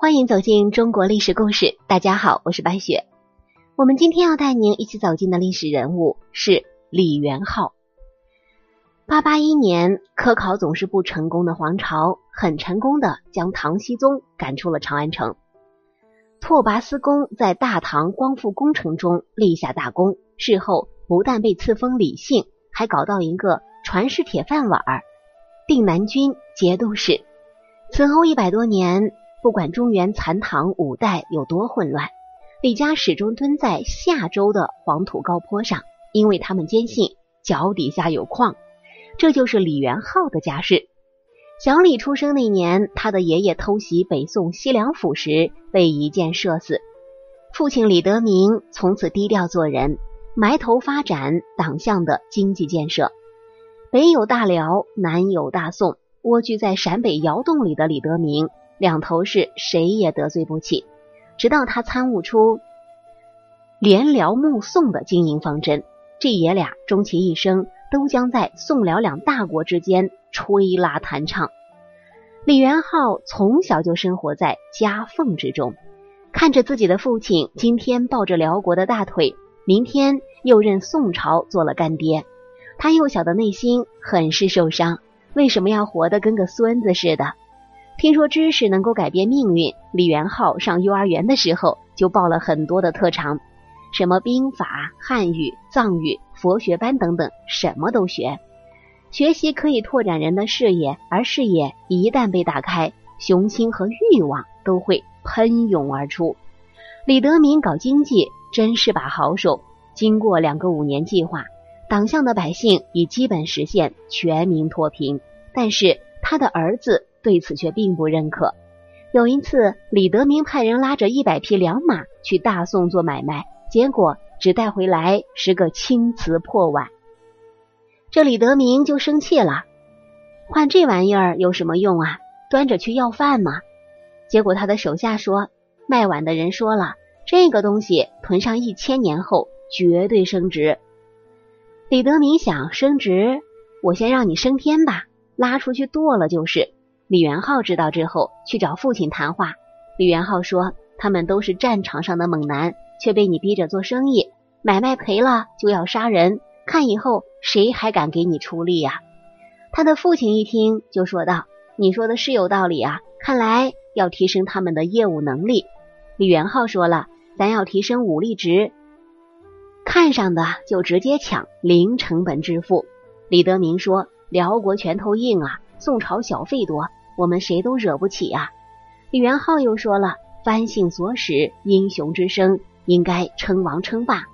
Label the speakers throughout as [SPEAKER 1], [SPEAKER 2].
[SPEAKER 1] 欢迎走进中国历史故事。大家好，我是白雪。我们今天要带您一起走进的历史人物是李元昊。八八一年，科考总是不成功的黄巢，很成功的将唐僖宗赶出了长安城。拓跋思恭在大唐光复工程中立下大功，事后不但被赐封李姓，还搞到一个传世铁饭碗，定南军节度使。此后一百多年。不管中原残唐五代有多混乱，李家始终蹲在夏州的黄土高坡上，因为他们坚信脚底下有矿。这就是李元昊的家世。小李出生那年，他的爷爷偷袭北宋西凉府时被一箭射死。父亲李德明从此低调做人，埋头发展党项的经济建设。北有大辽，南有大宋，蜗居在陕北窑洞里的李德明。两头是谁也得罪不起，直到他参悟出连辽穆宋的经营方针，这爷俩终其一生都将在宋辽两大国之间吹拉弹唱。李元昊从小就生活在夹缝之中，看着自己的父亲今天抱着辽国的大腿，明天又认宋朝做了干爹，他幼小的内心很是受伤。为什么要活得跟个孙子似的？听说知识能够改变命运，李元昊上幼儿园的时候就报了很多的特长，什么兵法、汉语、藏语、佛学班等等，什么都学。学习可以拓展人的视野，而视野一旦被打开，雄心和欲望都会喷涌而出。李德明搞经济真是把好手。经过两个五年计划，党项的百姓已基本实现全民脱贫，但是他的儿子。对此却并不认可。有一次，李德明派人拉着一百匹良马去大宋做买卖，结果只带回来十个青瓷破碗。这李德明就生气了，换这玩意儿有什么用啊？端着去要饭吗？结果他的手下说，卖碗的人说了，这个东西囤上一千年后绝对升值。李德明想升值，我先让你升天吧，拉出去剁了就是。李元昊知道之后，去找父亲谈话。李元昊说：“他们都是战场上的猛男，却被你逼着做生意，买卖赔了就要杀人，看以后谁还敢给你出力呀？”他的父亲一听就说道：“你说的是有道理啊，看来要提升他们的业务能力。”李元昊说了：“咱要提升武力值，看上的就直接抢，零成本致富。”李德明说：“辽国拳头硬啊，宋朝小费多。”我们谁都惹不起呀！李元昊又说了：“翻姓所使，英雄之声，应该称王称霸。”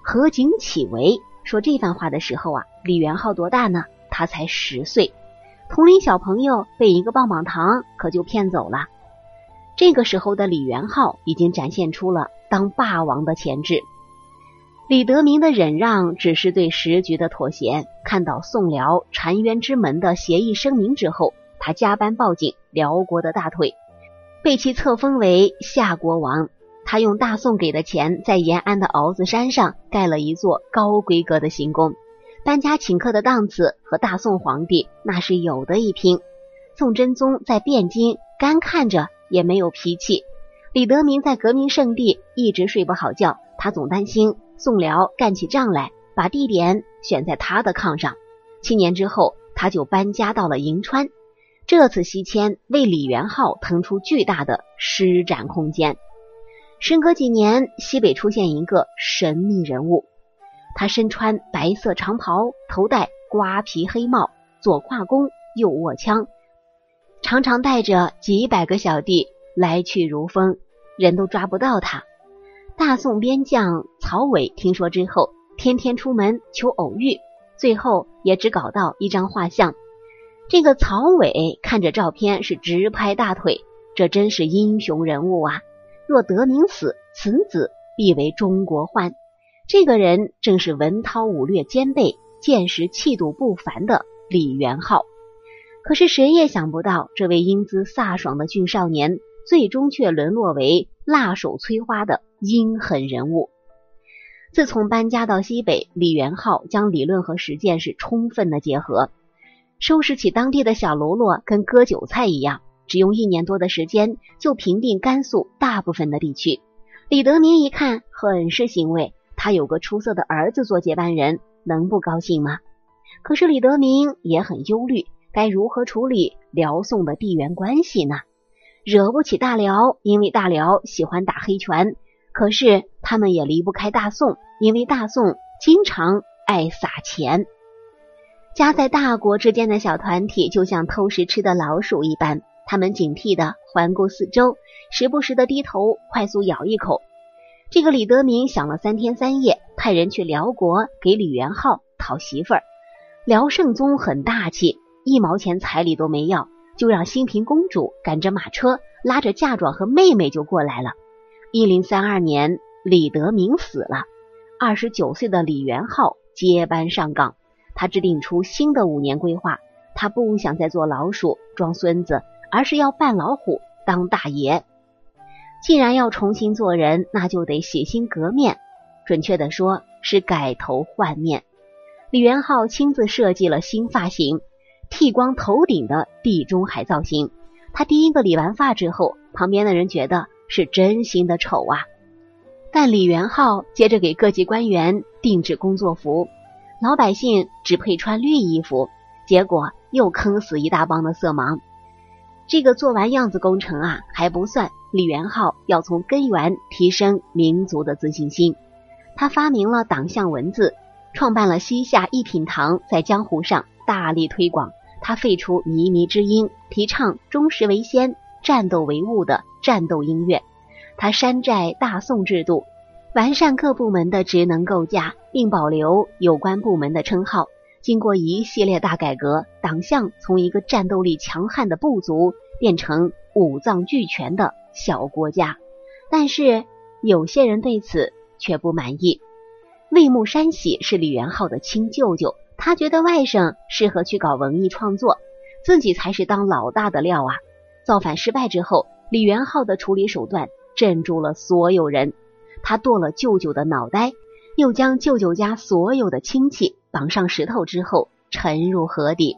[SPEAKER 1] 何景启为说这番话的时候啊，李元昊多大呢？他才十岁，同龄小朋友被一个棒棒糖可就骗走了。这个时候的李元昊已经展现出了当霸王的潜质。李德明的忍让只是对时局的妥协。看到宋辽澶渊之门的协议声明之后。他加班抱紧辽国的大腿，被其册封为夏国王。他用大宋给的钱，在延安的鳌子山上盖了一座高规格的行宫，搬家请客的档次和大宋皇帝那是有的一拼。宋真宗在汴京干看着也没有脾气。李德明在革命圣地一直睡不好觉，他总担心宋辽干起仗来，把地点选在他的炕上。七年之后，他就搬家到了银川。这次西迁为李元昊腾出巨大的施展空间。时隔几年，西北出现一个神秘人物，他身穿白色长袍，头戴瓜皮黑帽，左挎弓，右握枪，常常带着几百个小弟来去如风，人都抓不到他。大宋边将曹伟听说之后，天天出门求偶遇，最后也只搞到一张画像。这个曹伟看着照片是直拍大腿，这真是英雄人物啊！若德明死，此子必为中国患。这个人正是文韬武略兼备、见识气度不凡的李元昊。可是谁也想不到，这位英姿飒爽的俊少年，最终却沦落为辣手摧花的阴狠人物。自从搬家到西北，李元昊将理论和实践是充分的结合。收拾起当地的小喽啰，跟割韭菜一样。只用一年多的时间就平定甘肃大部分的地区。李德明一看，很是欣慰，他有个出色的儿子做接班人，能不高兴吗？可是李德明也很忧虑，该如何处理辽宋的地缘关系呢？惹不起大辽，因为大辽喜欢打黑拳；可是他们也离不开大宋，因为大宋经常爱撒钱。夹在大国之间的小团体，就像偷食吃的老鼠一般，他们警惕的环顾四周，时不时的低头快速咬一口。这个李德明想了三天三夜，派人去辽国给李元昊讨媳妇儿。辽圣宗很大气，一毛钱彩礼都没要，就让新平公主赶着马车，拉着嫁妆和妹妹就过来了。一零三二年，李德明死了，二十九岁的李元昊接班上岗。他制定出新的五年规划，他不想再做老鼠装孙子，而是要扮老虎当大爷。既然要重新做人，那就得洗心革面，准确的说是改头换面。李元昊亲自设计了新发型，剃光头顶的地中海造型。他第一个理完发之后，旁边的人觉得是真心的丑啊。但李元昊接着给各级官员定制工作服。老百姓只配穿绿衣服，结果又坑死一大帮的色盲。这个做完样子工程啊还不算，李元昊要从根源提升民族的自信心。他发明了党项文字，创办了西夏一品堂，在江湖上大力推广。他废除靡靡之音，提倡忠实为先、战斗为务的战斗音乐。他山寨大宋制度。完善各部门的职能构架，并保留有关部门的称号。经过一系列大改革，党项从一个战斗力强悍的部族变成五脏俱全的小国家。但是有些人对此却不满意。魏木山喜是李元昊的亲舅舅，他觉得外甥适合去搞文艺创作，自己才是当老大的料啊！造反失败之后，李元昊的处理手段镇住了所有人。他剁了舅舅的脑袋，又将舅舅家所有的亲戚绑上石头之后沉入河底，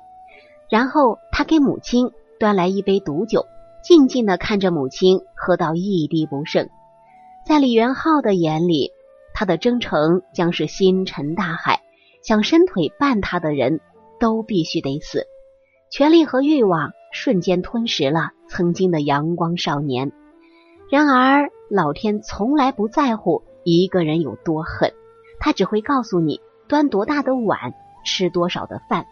[SPEAKER 1] 然后他给母亲端来一杯毒酒，静静的看着母亲喝到一滴不剩。在李元昊的眼里，他的征程将是星辰大海，想伸腿绊他的人都必须得死。权力和欲望瞬间吞噬了曾经的阳光少年。然而，老天从来不在乎一个人有多狠，他只会告诉你端多大的碗，吃多少的饭。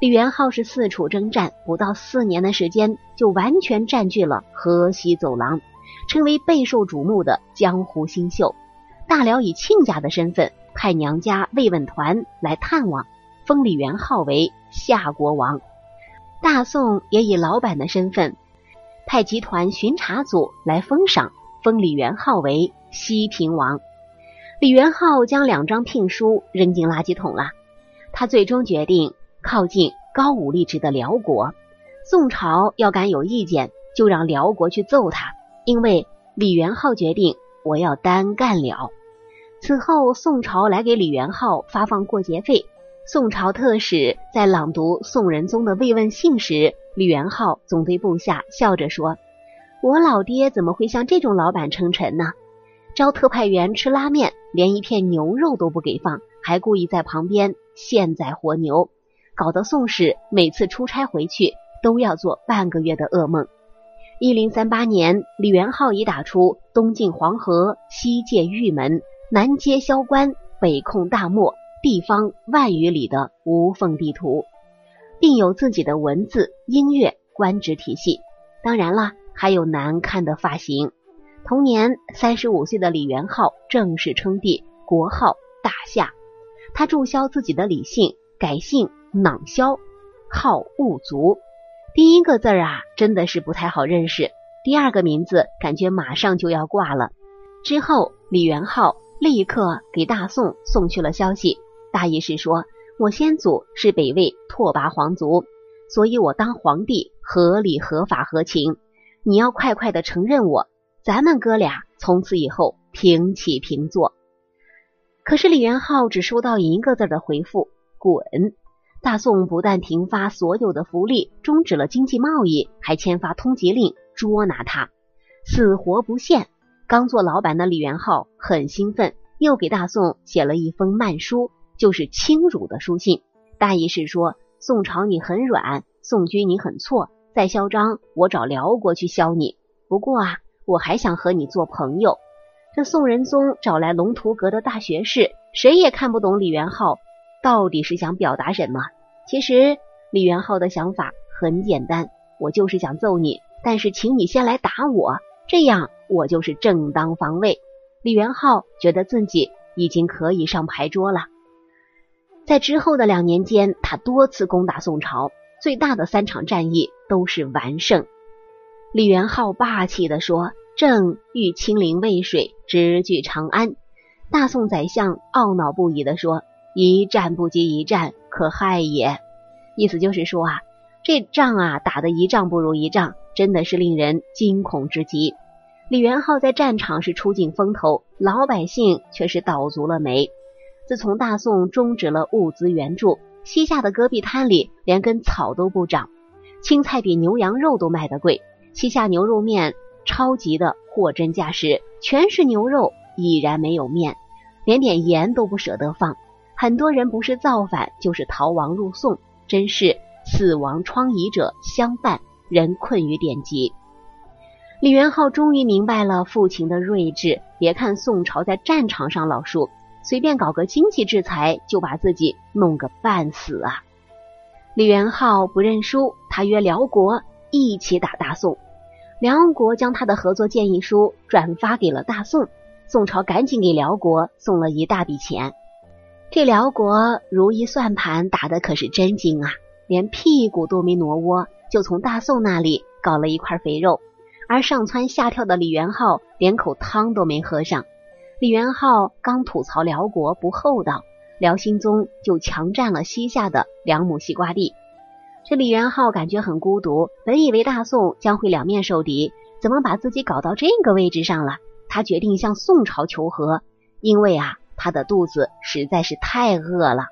[SPEAKER 1] 李元昊是四处征战，不到四年的时间，就完全占据了河西走廊，成为备受瞩目的江湖新秀。大辽以亲家的身份派娘家慰问团来探望，封李元昊为夏国王。大宋也以老板的身份。派集团巡查组来封赏，封李元昊为西平王。李元昊将两张聘书扔进垃圾桶了。他最终决定靠近高武力值的辽国。宋朝要敢有意见，就让辽国去揍他。因为李元昊决定，我要单干了。此后，宋朝来给李元昊发放过节费。宋朝特使在朗读宋仁宗的慰问信时，李元昊总对部下笑着说：“我老爹怎么会向这种老板称臣呢？招特派员吃拉面，连一片牛肉都不给放，还故意在旁边现宰活牛，搞得宋使每次出差回去都要做半个月的噩梦。”一零三八年，李元昊已打出东进黄河，西界玉门，南接萧关，北控大漠。地方万余里的无缝地图，并有自己的文字、音乐、官职体系。当然了，还有难看的发型。同年，三十五岁的李元昊正式称帝，国号大夏。他注销自己的李姓，改姓囊萧，号兀卒。第一个字儿啊，真的是不太好认识。第二个名字，感觉马上就要挂了。之后，李元昊立刻给大宋送去了消息。大意是说，我先祖是北魏拓跋皇族，所以我当皇帝合理、合法、合情。你要快快的承认我，咱们哥俩从此以后平起平坐。可是李元昊只收到一个字的回复：滚。大宋不但停发所有的福利，终止了经济贸易，还签发通缉令捉拿他，死活不现。刚做老板的李元昊很兴奋，又给大宋写了一封慢书，就是轻辱的书信，大意是说宋朝你很软，宋军你很错，再嚣张我找辽国去削你。不过啊，我还想和你做朋友。这宋仁宗找来龙图阁的大学士，谁也看不懂李元昊到底是想表达什么。其实李元昊的想法很简单，我就是想揍你，但是请你先来打我，这样。我就是正当防卫。李元昊觉得自己已经可以上牌桌了。在之后的两年间，他多次攻打宋朝，最大的三场战役都是完胜。李元昊霸气地说：“朕欲亲临渭水，直据长安。”大宋宰相懊恼不已地说：“一战不及一战，可害也。”意思就是说啊，这仗啊打得一仗不如一仗，真的是令人惊恐之极。李元昊在战场是出尽风头，老百姓却是倒足了霉。自从大宋终止了物资援助，西夏的戈壁滩里连根草都不长，青菜比牛羊肉都卖得贵。西夏牛肉面超级的货真价实，全是牛肉，已然没有面，连点盐都不舍得放。很多人不是造反，就是逃亡入宋，真是死亡疮痍者相伴，人困于典籍。李元昊终于明白了父亲的睿智。别看宋朝在战场上老输，随便搞个经济制裁就把自己弄个半死啊！李元昊不认输，他约辽国一起打大宋。辽国将他的合作建议书转发给了大宋，宋朝赶紧给辽国送了一大笔钱。这辽国如意算盘打的可是真精啊，连屁股都没挪窝，就从大宋那里搞了一块肥肉。而上蹿下跳的李元昊连口汤都没喝上。李元昊刚吐槽辽国不厚道，辽兴宗就强占了西夏的两亩西瓜地。这李元昊感觉很孤独，本以为大宋将会两面受敌，怎么把自己搞到这个位置上了？他决定向宋朝求和，因为啊，他的肚子实在是太饿了。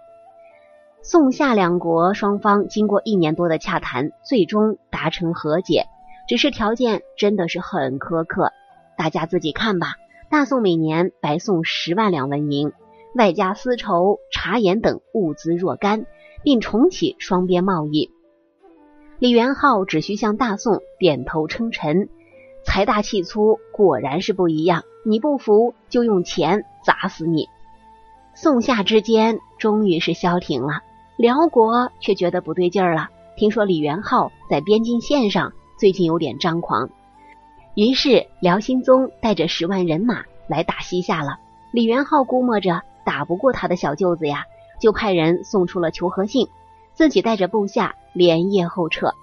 [SPEAKER 1] 宋夏两国双方经过一年多的洽谈，最终达成和解。只是条件真的是很苛刻，大家自己看吧。大宋每年白送十万两纹银，外加丝绸、茶盐等物资若干，并重启双边贸易。李元昊只需向大宋点头称臣，财大气粗，果然是不一样。你不服，就用钱砸死你。宋夏之间终于是消停了，辽国却觉得不对劲儿了。听说李元昊在边境线上。最近有点张狂，于是辽兴宗带着十万人马来打西夏了。李元昊估摸着打不过他的小舅子呀，就派人送出了求和信，自己带着部下连夜后撤。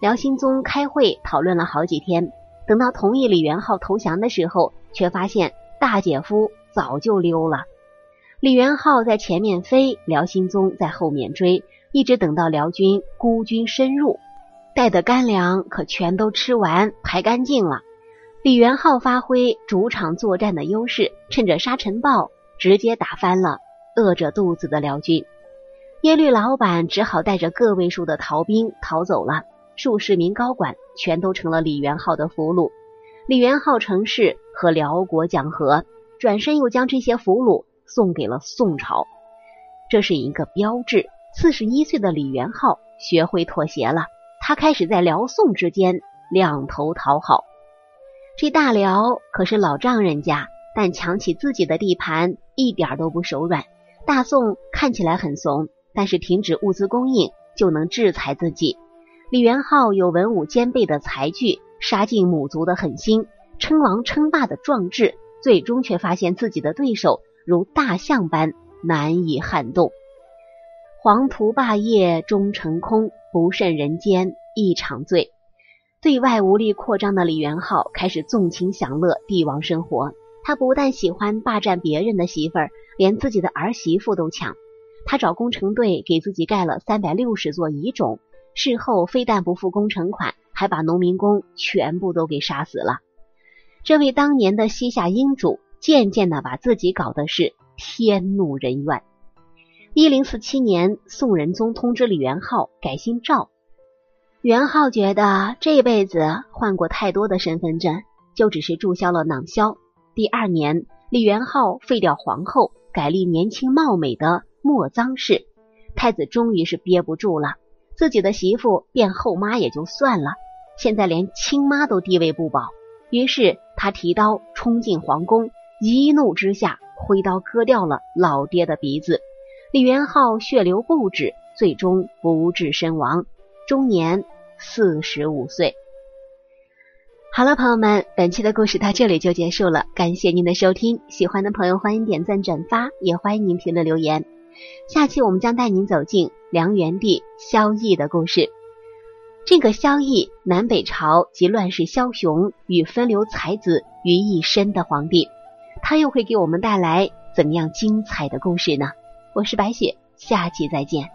[SPEAKER 1] 辽兴宗开会讨论了好几天，等到同意李元昊投降的时候，却发现大姐夫早就溜了。李元昊在前面飞，辽兴宗在后面追，一直等到辽军孤军深入。带的干粮可全都吃完排干净了。李元昊发挥主场作战的优势，趁着沙尘暴直接打翻了饿着肚子的辽军。耶律老板只好带着个位数的逃兵逃走了，数十名高管全都成了李元昊的俘虏。李元昊乘势和辽国讲和，转身又将这些俘虏送给了宋朝。这是一个标志。四十一岁的李元昊学会妥协了。他开始在辽宋之间两头讨好，这大辽可是老丈人家，但抢起自己的地盘一点都不手软。大宋看起来很怂，但是停止物资供应就能制裁自己。李元昊有文武兼备的才具，杀尽母族的狠心，称王称霸的壮志，最终却发现自己的对手如大象般难以撼动。黄图霸业终成空，不甚人间一场醉。对外无力扩张的李元昊开始纵情享乐帝王生活。他不但喜欢霸占别人的媳妇儿，连自己的儿媳妇都抢。他找工程队给自己盖了三百六十座遗种，事后非但不付工程款，还把农民工全部都给杀死了。这位当年的西夏英主，渐渐的把自己搞得是天怒人怨。一零四七年，宋仁宗通知李元昊改姓赵。元昊觉得这辈子换过太多的身份证，就只是注销了囊销。第二年，李元昊废掉皇后，改立年轻貌美的莫臧氏。太子终于是憋不住了，自己的媳妇变后妈也就算了，现在连亲妈都地位不保。于是他提刀冲进皇宫，一怒之下挥刀割掉了老爹的鼻子。李元昊血流不止，最终不治身亡，终年。四十五岁。好了，朋友们，本期的故事到这里就结束了。感谢您的收听，喜欢的朋友欢迎点赞转发，也欢迎您评论留言。下期我们将带您走进梁元帝萧绎的故事。这个萧绎，南北朝及乱世枭雄与分流才子于一身的皇帝，他又会给我们带来怎样精彩的故事呢？我是白雪，下期再见。